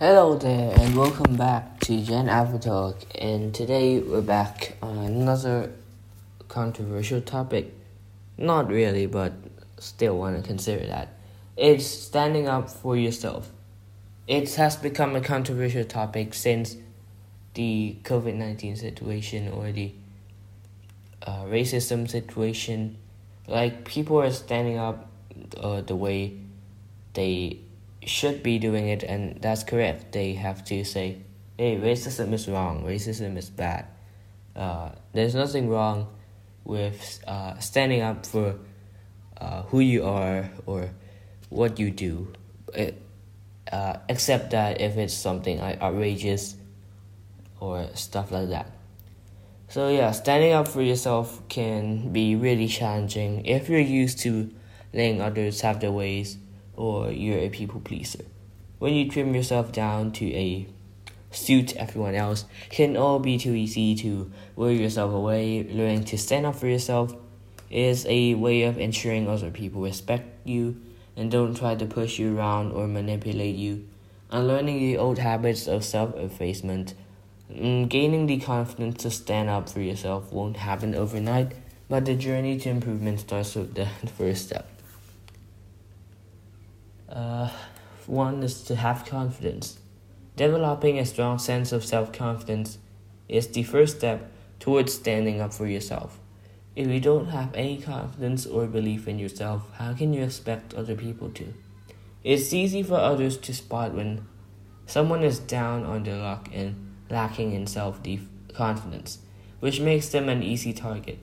Hello there, and welcome back to Gen Alpha Talk. And today we're back on another controversial topic. Not really, but still want to consider that. It's standing up for yourself. It has become a controversial topic since the COVID 19 situation or the uh, racism situation. Like, people are standing up uh, the way they should be doing it, and that's correct. They have to say, hey, racism is wrong, racism is bad. Uh, there's nothing wrong with uh, standing up for uh, who you are or what you do, it, uh, except that if it's something like outrageous or stuff like that. So, yeah, standing up for yourself can be really challenging if you're used to letting others have their ways or you're a people pleaser. When you trim yourself down to a suit everyone else, can all be too easy to wear yourself away. Learning to stand up for yourself is a way of ensuring other people respect you and don't try to push you around or manipulate you. Unlearning the old habits of self effacement, gaining the confidence to stand up for yourself won't happen overnight, but the journey to improvement starts with the first step. Uh, one is to have confidence. Developing a strong sense of self confidence is the first step towards standing up for yourself. If you don't have any confidence or belief in yourself, how can you expect other people to? It's easy for others to spot when someone is down on their luck and lacking in self confidence, which makes them an easy target.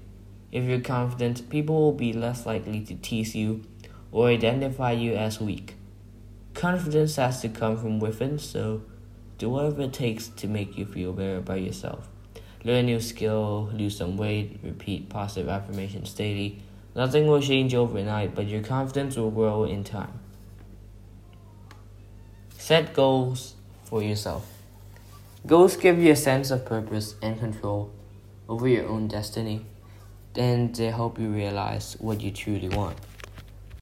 If you're confident, people will be less likely to tease you or identify you as weak. Confidence has to come from within, so do whatever it takes to make you feel better about yourself. Learn a new skill, lose some weight, repeat positive affirmations daily. Nothing will change overnight, but your confidence will grow in time. Set goals for yourself. Goals give you a sense of purpose and control over your own destiny, and they help you realize what you truly want.